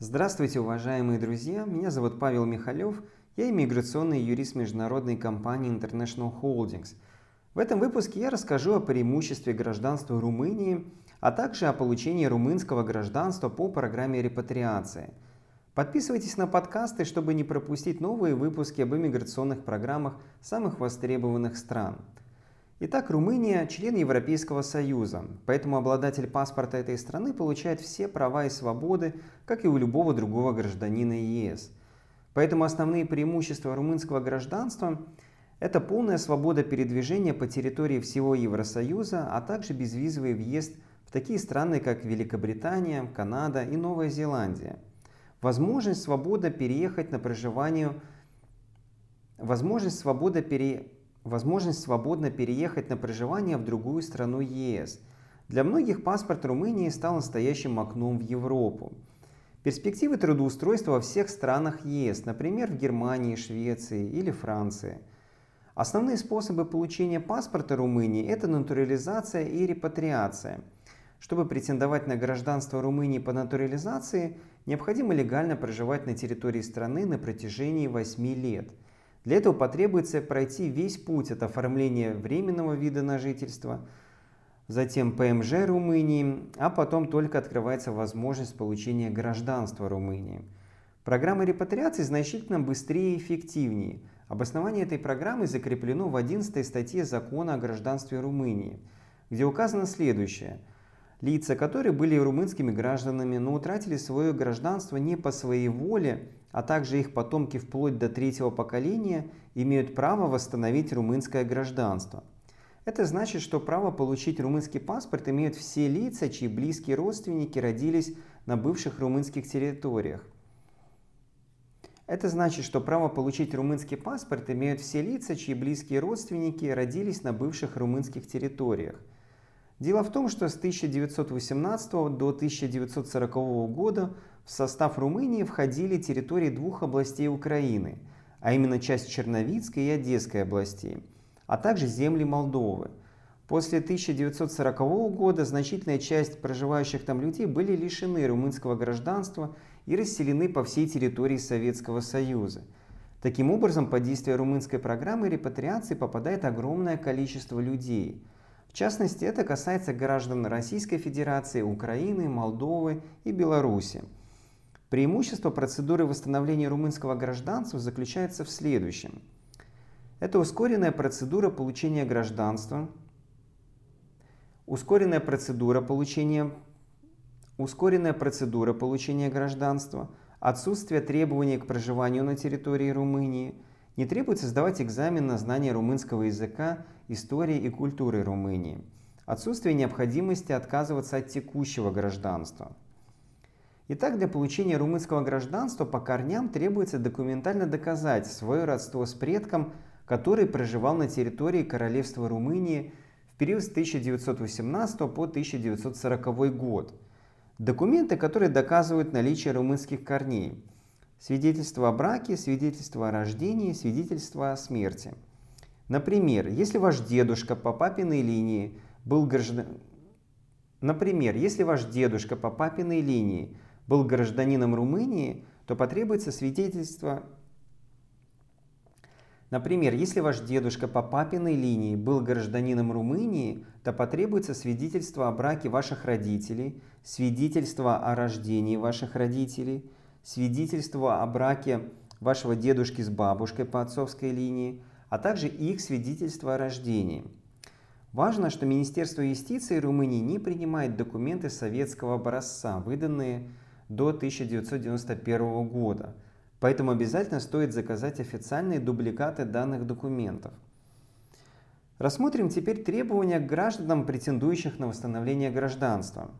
Здравствуйте, уважаемые друзья! Меня зовут Павел Михалев, я иммиграционный юрист международной компании International Holdings. В этом выпуске я расскажу о преимуществе гражданства Румынии, а также о получении румынского гражданства по программе репатриации. Подписывайтесь на подкасты, чтобы не пропустить новые выпуски об иммиграционных программах самых востребованных стран – Итак, Румыния – член Европейского Союза, поэтому обладатель паспорта этой страны получает все права и свободы, как и у любого другого гражданина ЕС. Поэтому основные преимущества румынского гражданства – это полная свобода передвижения по территории всего Евросоюза, а также безвизовый въезд в такие страны, как Великобритания, Канада и Новая Зеландия. Возможность свобода переехать на проживание, возможность свобода пере возможность свободно переехать на проживание в другую страну ЕС. Для многих паспорт Румынии стал настоящим окном в Европу. Перспективы трудоустройства во всех странах ЕС, например, в Германии, Швеции или Франции. Основные способы получения паспорта Румынии – это натурализация и репатриация. Чтобы претендовать на гражданство Румынии по натурализации, необходимо легально проживать на территории страны на протяжении 8 лет – для этого потребуется пройти весь путь от оформления временного вида на жительство, затем ПМЖ Румынии, а потом только открывается возможность получения гражданства Румынии. Программа репатриации значительно быстрее и эффективнее. Обоснование этой программы закреплено в 11 статье Закона о гражданстве Румынии, где указано следующее. Лица, которые были румынскими гражданами, но утратили свое гражданство не по своей воле, а также их потомки вплоть до третьего поколения имеют право восстановить румынское гражданство. Это значит, что право получить румынский паспорт имеют все лица, чьи близкие родственники родились на бывших румынских территориях. Это значит, что право получить румынский паспорт имеют все лица, чьи близкие родственники родились на бывших румынских территориях. Дело в том, что с 1918 до 1940 года в состав Румынии входили территории двух областей Украины, а именно часть Черновицкой и Одесской областей, а также земли Молдовы. После 1940 года значительная часть проживающих там людей были лишены румынского гражданства и расселены по всей территории Советского Союза. Таким образом, под действие румынской программы репатриации попадает огромное количество людей. В частности, это касается граждан Российской Федерации, Украины, Молдовы и Беларуси. Преимущество процедуры восстановления румынского гражданства заключается в следующем. Это ускоренная процедура получения гражданства, ускоренная процедура получения, ускоренная процедура получения гражданства, отсутствие требований к проживанию на территории Румынии, не требуется сдавать экзамен на знание румынского языка, истории и культуры Румынии, отсутствие необходимости отказываться от текущего гражданства – Итак, для получения румынского гражданства по корням требуется документально доказать свое родство с предком, который проживал на территории Королевства Румынии в период с 1918 по 1940 год. Документы, которые доказывают наличие румынских корней. Свидетельство о браке, свидетельство о рождении, свидетельство о смерти. Например, если ваш дедушка по папиной линии был гражданином Например, если ваш дедушка по папиной линии был гражданином Румынии, то потребуется свидетельство Например, если ваш дедушка по папиной линии был гражданином Румынии, то потребуется свидетельство о браке ваших родителей, свидетельство о рождении ваших родителей, свидетельство о браке вашего дедушки с бабушкой по отцовской линии, а также их свидетельство о рождении. Важно, что Министерство юстиции Румынии не принимает документы советского образца, выданные до 1991 года, поэтому обязательно стоит заказать официальные дубликаты данных документов. Рассмотрим теперь требования к гражданам, претендующих на восстановление гражданства.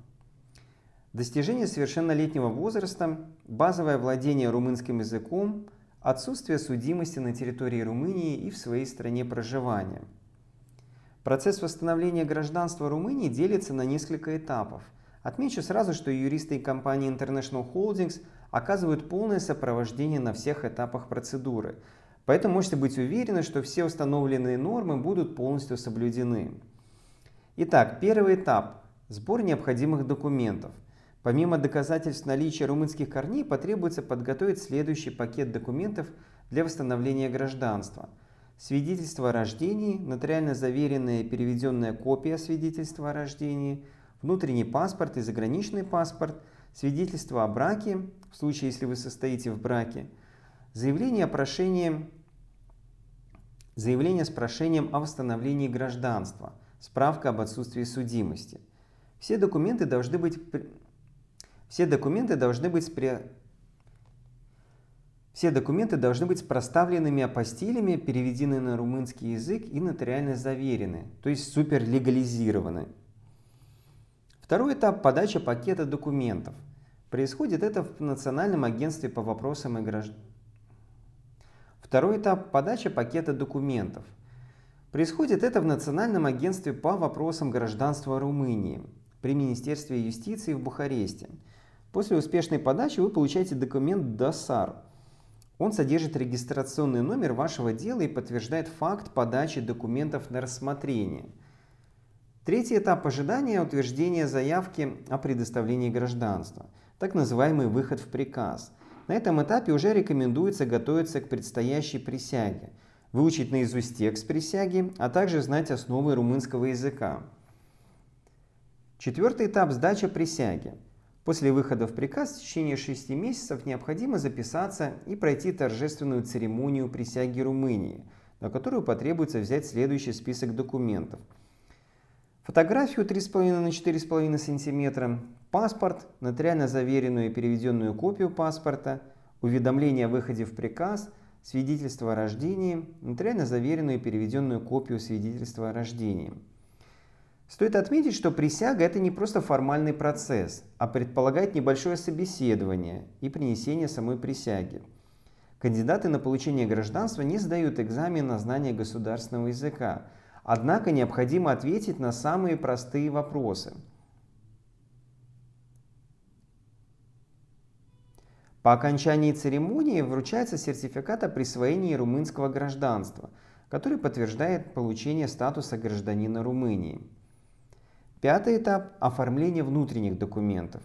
Достижение совершеннолетнего возраста, базовое владение румынским языком, отсутствие судимости на территории Румынии и в своей стране проживания. Процесс восстановления гражданства Румынии делится на несколько этапов – Отмечу сразу, что юристы компании International Holdings оказывают полное сопровождение на всех этапах процедуры, поэтому можете быть уверены, что все установленные нормы будут полностью соблюдены. Итак, первый этап – сбор необходимых документов. Помимо доказательств наличия румынских корней, потребуется подготовить следующий пакет документов для восстановления гражданства. Свидетельство о рождении, нотариально заверенная и переведенная копия свидетельства о рождении, внутренний паспорт и заграничный паспорт, свидетельство о браке, в случае, если вы состоите в браке, заявление о прошении заявление с прошением о восстановлении гражданства, справка об отсутствии судимости. Все документы должны быть, все документы должны быть при... Все документы должны быть с проставленными апостилями, переведены на румынский язык и нотариально заверены, то есть супер легализированы. Второй этап – подача пакета документов. Происходит это в Национальном агентстве по вопросам и гражданам Второй этап – подача пакета документов. Происходит это в Национальном агентстве по вопросам гражданства Румынии при Министерстве юстиции в Бухаресте. После успешной подачи вы получаете документ ДОСАР. Он содержит регистрационный номер вашего дела и подтверждает факт подачи документов на рассмотрение. Третий этап ожидания – утверждения заявки о предоставлении гражданства, так называемый выход в приказ – на этом этапе уже рекомендуется готовиться к предстоящей присяге, выучить наизусть текст присяги, а также знать основы румынского языка. Четвертый этап – сдача присяги. После выхода в приказ в течение 6 месяцев необходимо записаться и пройти торжественную церемонию присяги Румынии, на которую потребуется взять следующий список документов. Фотографию 3,5 на 4,5 см, паспорт, нотариально заверенную и переведенную копию паспорта, уведомление о выходе в приказ, свидетельство о рождении, нотариально заверенную и переведенную копию свидетельства о рождении. Стоит отметить, что присяга – это не просто формальный процесс, а предполагает небольшое собеседование и принесение самой присяги. Кандидаты на получение гражданства не сдают экзамен на знание государственного языка, однако необходимо ответить на самые простые вопросы – По окончании церемонии вручается сертификат о присвоении румынского гражданства, который подтверждает получение статуса гражданина Румынии. Пятый этап – оформление внутренних документов.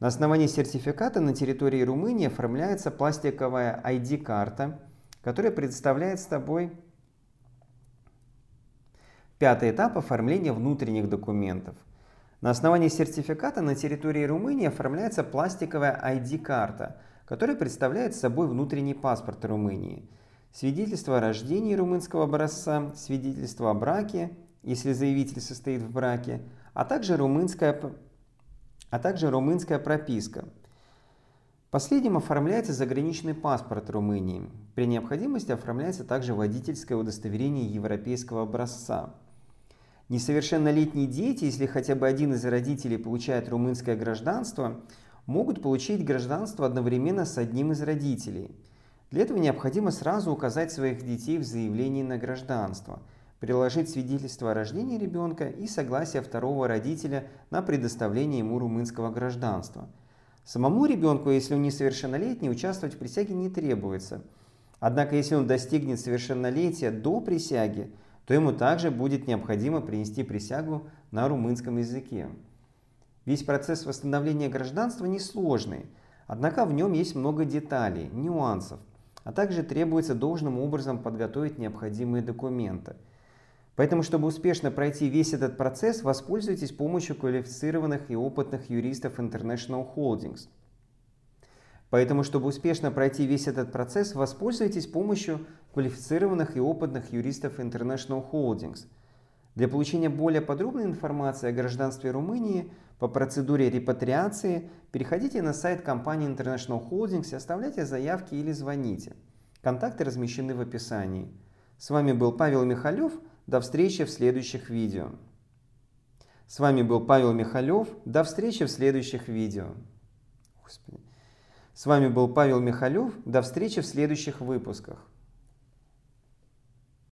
На основании сертификата на территории Румынии оформляется пластиковая ID-карта, которая представляет собой Пятый этап – оформление внутренних документов. На основании сертификата на территории Румынии оформляется пластиковая ID-карта, которая представляет собой внутренний паспорт Румынии, свидетельство о рождении румынского образца, свидетельство о браке, если заявитель состоит в браке, а также румынская, а также румынская прописка. Последним оформляется заграничный паспорт Румынии. При необходимости оформляется также водительское удостоверение европейского образца. Несовершеннолетние дети, если хотя бы один из родителей получает румынское гражданство, могут получить гражданство одновременно с одним из родителей. Для этого необходимо сразу указать своих детей в заявлении на гражданство, приложить свидетельство о рождении ребенка и согласие второго родителя на предоставление ему румынского гражданства. Самому ребенку, если он несовершеннолетний, участвовать в присяге не требуется. Однако, если он достигнет совершеннолетия до присяги, то ему также будет необходимо принести присягу на румынском языке. Весь процесс восстановления гражданства несложный, однако в нем есть много деталей, нюансов, а также требуется должным образом подготовить необходимые документы. Поэтому, чтобы успешно пройти весь этот процесс, воспользуйтесь помощью квалифицированных и опытных юристов International Holdings – Поэтому, чтобы успешно пройти весь этот процесс, воспользуйтесь помощью квалифицированных и опытных юристов International Holdings. Для получения более подробной информации о гражданстве Румынии по процедуре репатриации переходите на сайт компании International Holdings и оставляйте заявки или звоните. Контакты размещены в описании. С вами был Павел Михалев. До встречи в следующих видео. С вами был Павел Михалев. До встречи в следующих видео. Господи. С вами был Павел Михалев. До встречи в следующих выпусках.